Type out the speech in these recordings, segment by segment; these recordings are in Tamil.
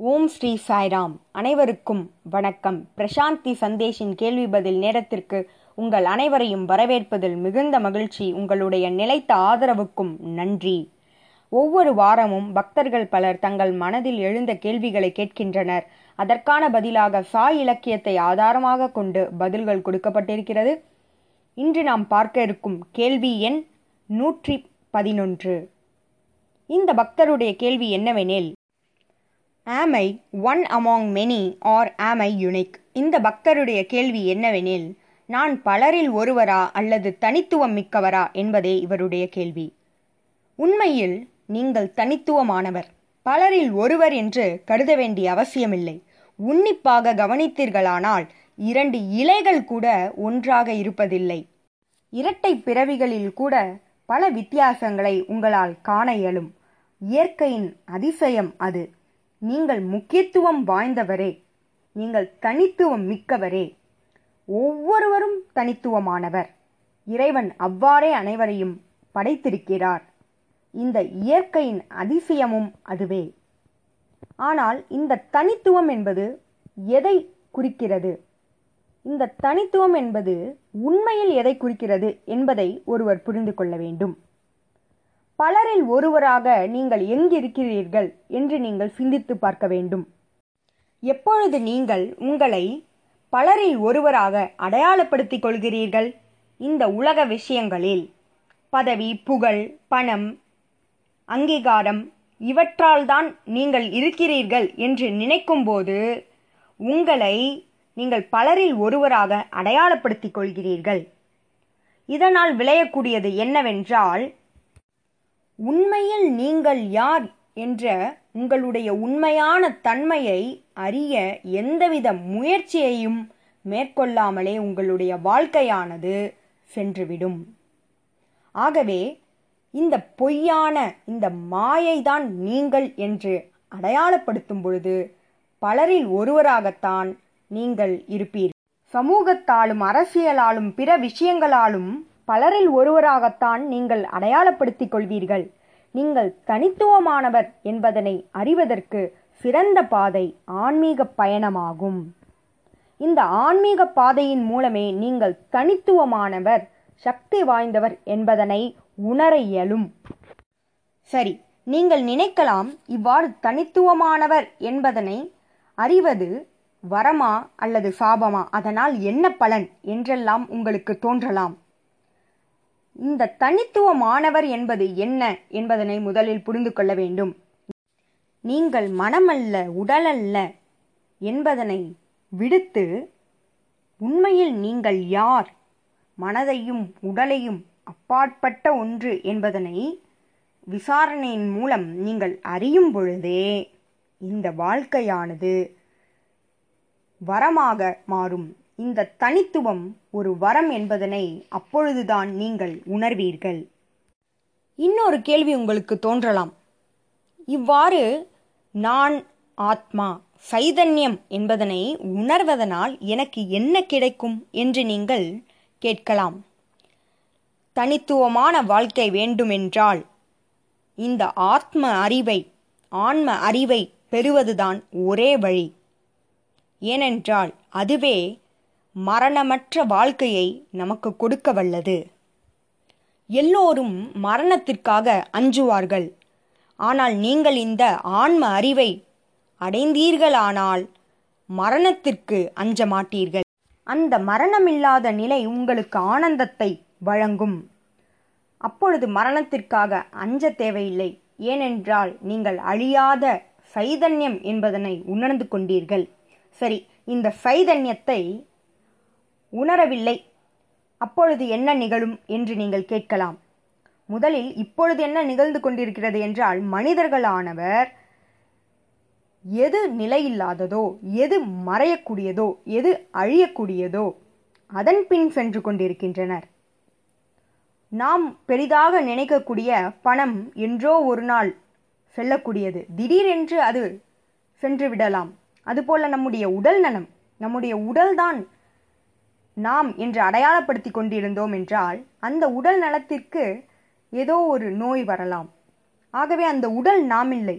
ஓம் ஸ்ரீ சாய்ராம். அனைவருக்கும் வணக்கம். பிரசாந்தி சந்தேஷின் கேள்வி பதில் நேரத்திற்கு உங்கள் அனைவரையும் வரவேற்பதில் மிகுந்த மகிழ்ச்சி. உங்களுடைய நிலைத்த ஆதரவுக்கும் நன்றி. ஒவ்வொரு வாரமும் பக்தர்கள் பலர் தங்கள் மனதில் எழுந்த கேள்விகளை கேட்கின்றனர். அதற்கான பதிலாக சாய் இலக்கியத்தை ஆதாரமாக கொண்டு பதில்கள் கொடுக்கப்பட்டிருக்கிறது. இன்று நாம் பார்க்க இருக்கும் கேள்வி எண் நூற்றி பதினொன்று. இந்த பக்தருடைய கேள்வி என்னவெனில் am I one among many or am I unique இந்த பக்தருடைய கேள்வி என்னவெனில் நான் பலரில் ஒருவரா அல்லது தனித்துவம் மிக்கவரா என்பதே இவருடைய கேள்வி. உண்மையில் நீங்கள் தனித்துவமானவர். பலரில் ஒருவர் என்று கருத வேண்டிய அவசியமில்லை. உன்னிப்பாக கவனித்தீர்களானால் இரண்டு இலைகள் கூட ஒன்றாக இருப்பதில்லை. இரட்டை பிறவிகளில் கூட பல வித்தியாசங்களை உங்களால் காண இயலும். இயற்கையின் அதிசயம் அது. நீங்கள் முக்கியத்துவம் வாய்ந்தவரே. நீங்கள் தனித்துவம் மிக்கவரே. ஒவ்வொருவரும் தனித்துவமானவர். இறைவன் அவ்வாறே அனைவரையும் படைத்திருக்கிறார். இந்த இயற்கையின் அதிசயமும் அதுவே. ஆனால் இந்த தனித்துவம் என்பது எதை குறிக்கிறது? இந்த தனித்துவம் என்பது உண்மையில் எதை குறிக்கிறது என்பதை ஒருவர் புரிந்து கொள்ள வேண்டும். பலரில் ஒருவராக நீங்கள் எங்கிருக்கிறீர்கள் என்று நீங்கள் சிந்தித்து பார்க்க வேண்டும். எப்பொழுது நீங்கள் உங்களை பலரில் ஒருவராக அடையாளப்படுத்திக் கொள்கிறீர்கள்? இந்த உலக விஷயங்களில் பதவி புகழ் பணம் அங்கீகாரம் இவற்றால்தான் நீங்கள் இருக்கிறீர்கள் என்று நினைக்கும்போது உங்களை நீங்கள் பலரில் ஒருவராக அடையாளப்படுத்திக் கொள்கிறீர்கள். இதனால் விளையக்கூடியது என்னவென்றால் உண்மையில் நீங்கள் யார் என்ற உங்களுடைய உண்மையான தன்மையை அறிய எந்தவித முயற்சியையும் மேற்கொள்ளாமலே உங்களுடைய வாழ்க்கையானது சென்றுவிடும். ஆகவே இந்த பொய்யான இந்த மாயைதான் நீங்கள் என்று அடையாளப்படுத்தும் பொழுது பலரில் ஒருவராகத்தான் நீங்கள் இருப்பீர்கள். சமூகத்தாலும் அரசியலாலும் பிற விஷயங்களாலும் பலரில் ஒருவராகத்தான் நீங்கள் அடையாளப்படுத்திக் கொள்வீர்கள். நீங்கள் தனித்துவமானவர் என்பதனை அறிவதற்கு சிறந்த பாதை ஆன்மீக பயணமாகும். இந்த ஆன்மீக பாதையின் மூலமே நீங்கள் தனித்துவமானவர் சக்தி வாய்ந்தவர் என்பதனை உணர இயலும். சரி நீங்கள் நினைக்கலாம் இவ்வாறு தனித்துவமானவர் என்பதனை அறிவது வரமா அல்லது சாபமா? அதனால் என்ன பலன்? என்றெல்லாம் உங்களுக்கு தோன்றலாம். இந்த தனித்துவமானவர் என்பது என்ன என்பதனை முதலில் புரிந்து கொள்ள வேண்டும். நீங்கள் மனமல்ல உடலல்ல என்பதனை விடுத்து உண்மையில் நீங்கள் யார்? மனதையும் உடலையும் அப்பாற்பட்ட ஒன்று என்பதனை விசாரணையின் மூலம் நீங்கள் அறியும் பொழுதே இந்த வாழ்க்கையானது வரமாக மாறும். இந்த தனித்துவம் ஒரு வரம் என்பதனை அப்பொழுதுதான் நீங்கள் உணர்வீர்கள். இன்னொரு கேள்வி உங்களுக்கு தோன்றலாம். இவ்வாறு நான் ஆத்மா சைதன்யம் என்பதனை உணர்வதனால் எனக்கு என்ன கிடைக்கும் என்று நீங்கள் கேட்கலாம். தனித்துவமான வாழ்க்கை வேண்டுமென்றால் இந்த ஆத்ம அறிவை ஆன்ம அறிவை பெறுவதுதான் ஒரே வழி. ஏனென்றால் அதுவே மரணமற்ற வாழ்க்கையை நமக்கு கொடுக்க வல்லது. எல்லோரும் மரணத்திற்காக அஞ்சுவார்கள். ஆனால் நீங்கள் இந்த ஆன்ம அறிவை அடைந்தீர்களானால் மரணத்திற்கு அஞ்ச மாட்டீர்கள். அந்த மரணமில்லாத நிலை உங்களுக்கு ஆனந்தத்தை வழங்கும். அப்பொழுது மரணத்திற்காக அஞ்ச தேவையில்லை. ஏனென்றால் நீங்கள் அழியாத சைதன்யம் என்பதனை உணர்ந்து கொண்டீர்கள். சரி இந்த சைதன்யத்தை உணரவில்லை. அப்பொழுது என்ன நிகழும் என்று நீங்கள் கேட்கலாம். முதலில் இப்பொழுது என்ன நிகழ்ந்து கொண்டிருக்கிறது என்றால் மனிதர்களானவர் எது நிலையில்லாததோ எது மறையக்கூடியதோ எது அழியக்கூடியதோ அதன் பின் சென்று கொண்டிருக்கின்றனர். நாம் பெரிதாக நினைக்கக்கூடிய பணம் என்றோ ஒரு நாள் செல்லக்கூடியது. திடீரென்று அது சென்று விடலாம். அதுபோல நம்முடைய உடல் நலம் நம்முடைய உடல்தான் நாம் என்று அடையாளப்படுத்தி கொண்டிருந்தோம் என்றால் அந்த உடல் நலத்திற்கு ஏதோ ஒரு நோய் வரலாம். ஆகவே அந்த உடல் நாம் இல்லை.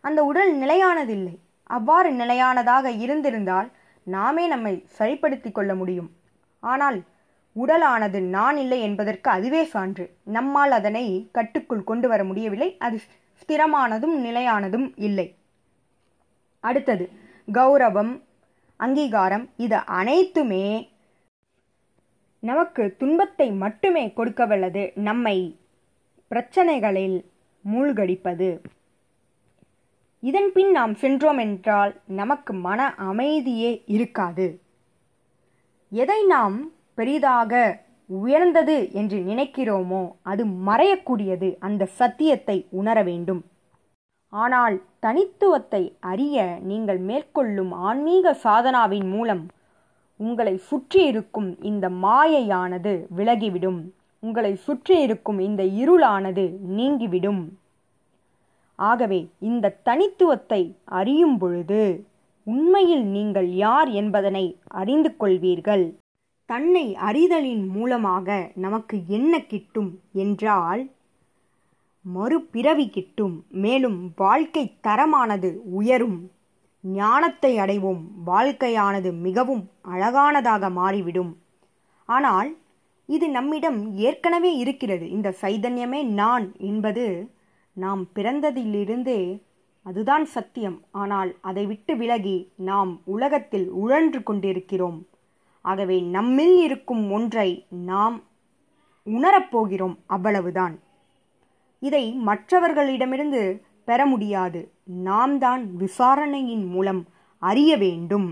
அந்த உடல் நிலையானதில்லை. அவ்வாறு நிலையானதாக இருந்திருந்தால் நாமே நம்மை சரிப்படுத்திக் கொள்ள முடியும். ஆனால் உடலானது நான் இல்லை என்பதற்கு அதுவே சான்று. நம்மால் அதனை கட்டுக்குள் கொண்டு வர முடியவில்லை. அது ஸ்திரமானதும் நிலையானதும் இல்லை. அடுத்தது கௌரவம் அங்கீகாரம் இது அனைத்துமே நமக்கு துன்பத்தை மட்டுமே கொடுக்க வல்லது நம்மை பிரச்சனைகளில் மூழ்கடிப்பது. இதன் பின் நாம் சென்றோம் என்றால் நமக்கு மன அமைதியே இருக்காது. எதை நாம் பெரிதாக உயர்ந்தது என்று நினைக்கிறோமோ அது மறையக்கூடியது அந்த சத்தியத்தை உணர வேண்டும். ஆனால் தனித்துவத்தை அறிய நீங்கள் மேற்கொள்ளும் ஆன்மீக சாதனாவின் மூலம் உங்களை சுற்றி இருக்கும் இந்த மாயையானது விலகிவிடும். உங்களை சுற்றி இருக்கும் இந்த இருளானது நீங்கிவிடும். ஆகவே இந்த தனித்துவத்தை அறியும் பொழுது உண்மையில் நீங்கள் யார் என்பதனை அறிந்து கொள்வீர்கள். தன்னை அறிதலின் மூலமாக நமக்கு என்ன கிட்டும் என்றால் மறுபிறவி கிட்டும் மேலும் வாழ்க்கை தரமானது உயரும். ஞானத்தை அடைவோம். வாழ்க்கையானது மிகவும் அழகானதாக மாறிவிடும். ஆனால் இது நம்மிடம் ஏற்கனவே இருக்கிறது. இந்த சைதன்யமே நான் என்பது நாம் பிறந்ததிலிருந்தே அதுதான் சத்தியம். ஆனால் அதை விட்டு விலகி நாம் உலகத்தில் உழன்று கொண்டிருக்கிறோம். ஆகவே நம்மில் இருக்கும் ஒன்றை நாம் உணரப்போகிறோம். அவ்வளவுதான். இதை மற்றவர்களிடமிருந்து பெற முடியாது. நாம் தான் விசாரணையின் மூலம் அறிய வேண்டும்.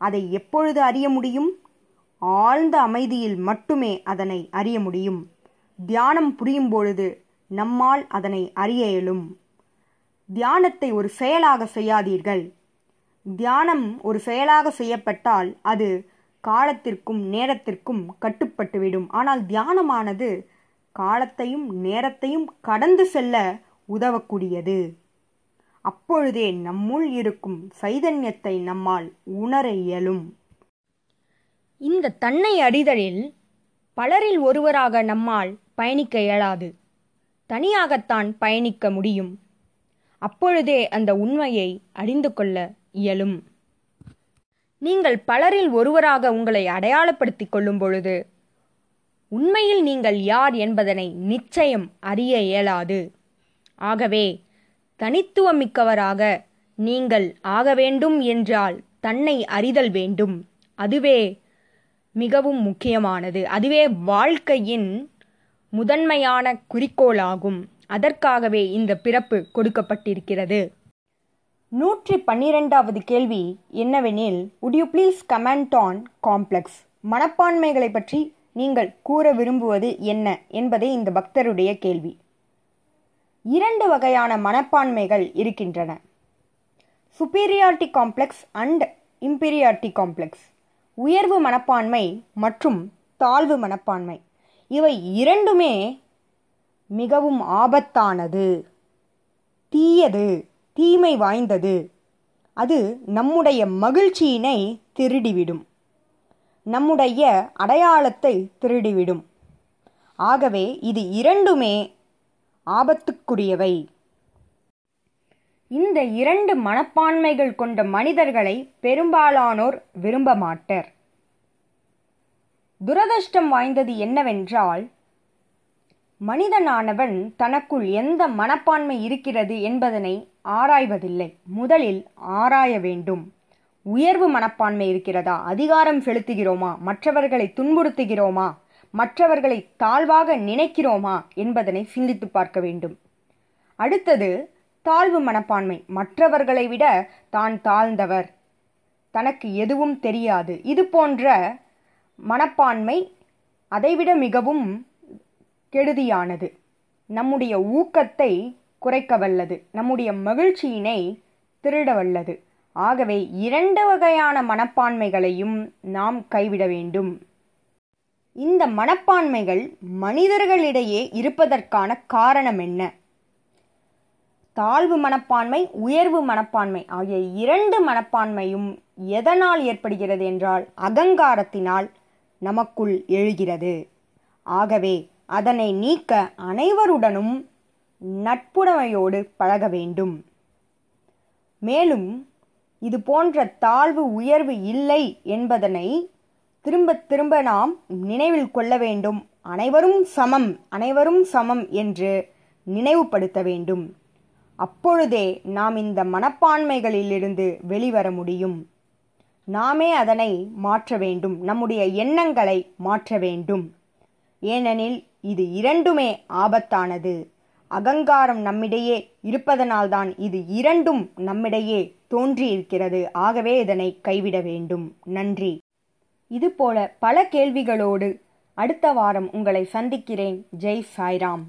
அதை எப்பொழுது அறிய முடியும்? ஆழ்ந்த அமைதியில் மட்டுமே அதனை அறிய முடியும். தியானம் புரியும் பொழுது நம்மால் அதனை அறிய இயலும். தியானத்தை ஒரு செயலாக செய்யாதீர்கள். தியானம் ஒரு செயலாக செய்யப்பட்டால் அது காலத்திற்கும் நேரத்திற்கும் கட்டுப்பட்டுவிடும். ஆனால் தியானமானது காலத்தையும் நேரத்தையும் கடந்து செல்ல உதவக்கூடியது. அப்பொழுதே நம்முள் இருக்கும் சைதன்யத்தை நம்மால் உணர இயலும். இந்த தன்னை அறிதலில் பலரில் ஒருவராக நம்மால் பயணிக்க இயலாது. தனியாகத்தான் பயணிக்க முடியும். அப்பொழுதே அந்த உண்மையை அறிந்து கொள்ள இயலும். நீங்கள் பலரில் ஒருவராக உங்களை அடையாளப்படுத்திக் கொள்ளும் பொழுது உண்மையில் நீங்கள் யார் என்பதனை நிச்சயம் அறிய இயலாது. ஆகவே தனித்துவமிக்கவராக நீங்கள் ஆக வேண்டும் என்றால் தன்னை அறிதல் வேண்டும். அதுவே மிகவும் முக்கியமானது. அதுவே வாழ்க்கையின் முதன்மையான குறிக்கோளாகும். அதற்காகவே இந்த பிறப்பு கொடுக்கப்பட்டிருக்கிறது. நூற்றி பன்னிரெண்டாவது கேள்வி என்னவெனில் would you please comment on complex மனப்பான்மைகளை பற்றி நீங்கள் கூற விரும்புவது என்ன என்பதே இந்த பக்தருடைய கேள்வி. இரண்டு வகையான மனப்பான்மைகள் இருக்கின்றன. Superiority complex and inferiority complex உயர்வு மனப்பான்மை மற்றும் தாழ்வு மனப்பான்மை. இவை இரண்டுமே மிகவும் ஆபத்தானது. தீயது தீமை வாய்ந்தது. அது நம்முடைய மகிழ்ச்சியினை திருடிவிடும். நம்முடைய அடையாளத்தை திருடிவிடும். ஆகவே இது இரண்டுமே ஆபத்துக்குரியவை. இந்த இரண்டு மனப்பான்மைகள் கொண்ட மனிதர்களை பெரும்பாலானோர் விரும்ப மாட்டர். துரதிருஷ்டம் வாய்ந்தது என்னவென்றால் மனிதனானவன் தனக்குள் எந்த மனப்பான்மை இருக்கிறது என்பதனை ஆராய்வதில்லை. முதலில் ஆராய வேண்டும். உயர்வு மனப்பான்மை இருக்கிறதா? அதிகாரம் செலுத்துகிறோமா? மற்றவர்களை துன்புறுத்துகிறோமா? மற்றவர்களை தாழ்வாக நினைக்கிறோமா என்பதனை சிந்தித்து பார்க்க வேண்டும். அடுத்தது தாழ்வு மனப்பான்மை மற்றவர்களை விட தான் தாழ்ந்தவர். தனக்கு எதுவும் தெரியாது. இது போன்ற மனப்பான்மை அதைவிட மிகவும் கெடுதியானது. நம்முடைய ஊக்கத்தை குறைக்க வல்லது நம்முடைய மகிழ்ச்சியினை திருட வல்லது ஆகவே இரண்டு வகையான மனப்பான்மைகளையும் நாம் கைவிட வேண்டும். இந்த மனப்பான்மைகள் மனிதர்களிடையே இருப்பதற்கான காரணம் என்ன? தாழ்வு மனப்பான்மை உயர்வு மனப்பான்மை ஆகிய இரண்டு மனப்பான்மையும் எதனால் ஏற்படுகிறது என்றால் அகங்காரத்தினால் நமக்குள் எழுகிறது. ஆகவே அதனை நீக்க அனைவருடனும் நட்புடைமையோடு பழக வேண்டும். மேலும் இது போன்ற தாழ்வு உயர்வு இல்லை என்பதனை திரும்ப திரும்ப நாம் நினைவில் கொள்ள வேண்டும். அனைவரும் சமம் அனைவரும் சமம் என்று நினைவுபடுத்த வேண்டும். அப்பொழுதே நாம் இந்த மனப்பான்மைகளிலிருந்து வெளிவர முடியும். நாமே அதனை மாற்ற வேண்டும். நம்முடைய எண்ணங்களை மாற்ற வேண்டும். ஏனெனில் இது இரண்டுமே ஆபத்தானது. அகங்காரம் நம்மிடையே இருப்பதனால்தான் இது இரண்டும் நம்மிடையே தோன்றியிருக்கிறது. ஆகவே இதனை கைவிட வேண்டும். நன்றி. இதுபோல பல கேள்விகளோடு அடுத்த வாரம் உங்களை சந்திக்கிறேன். ஜெய் சாய்ராம்.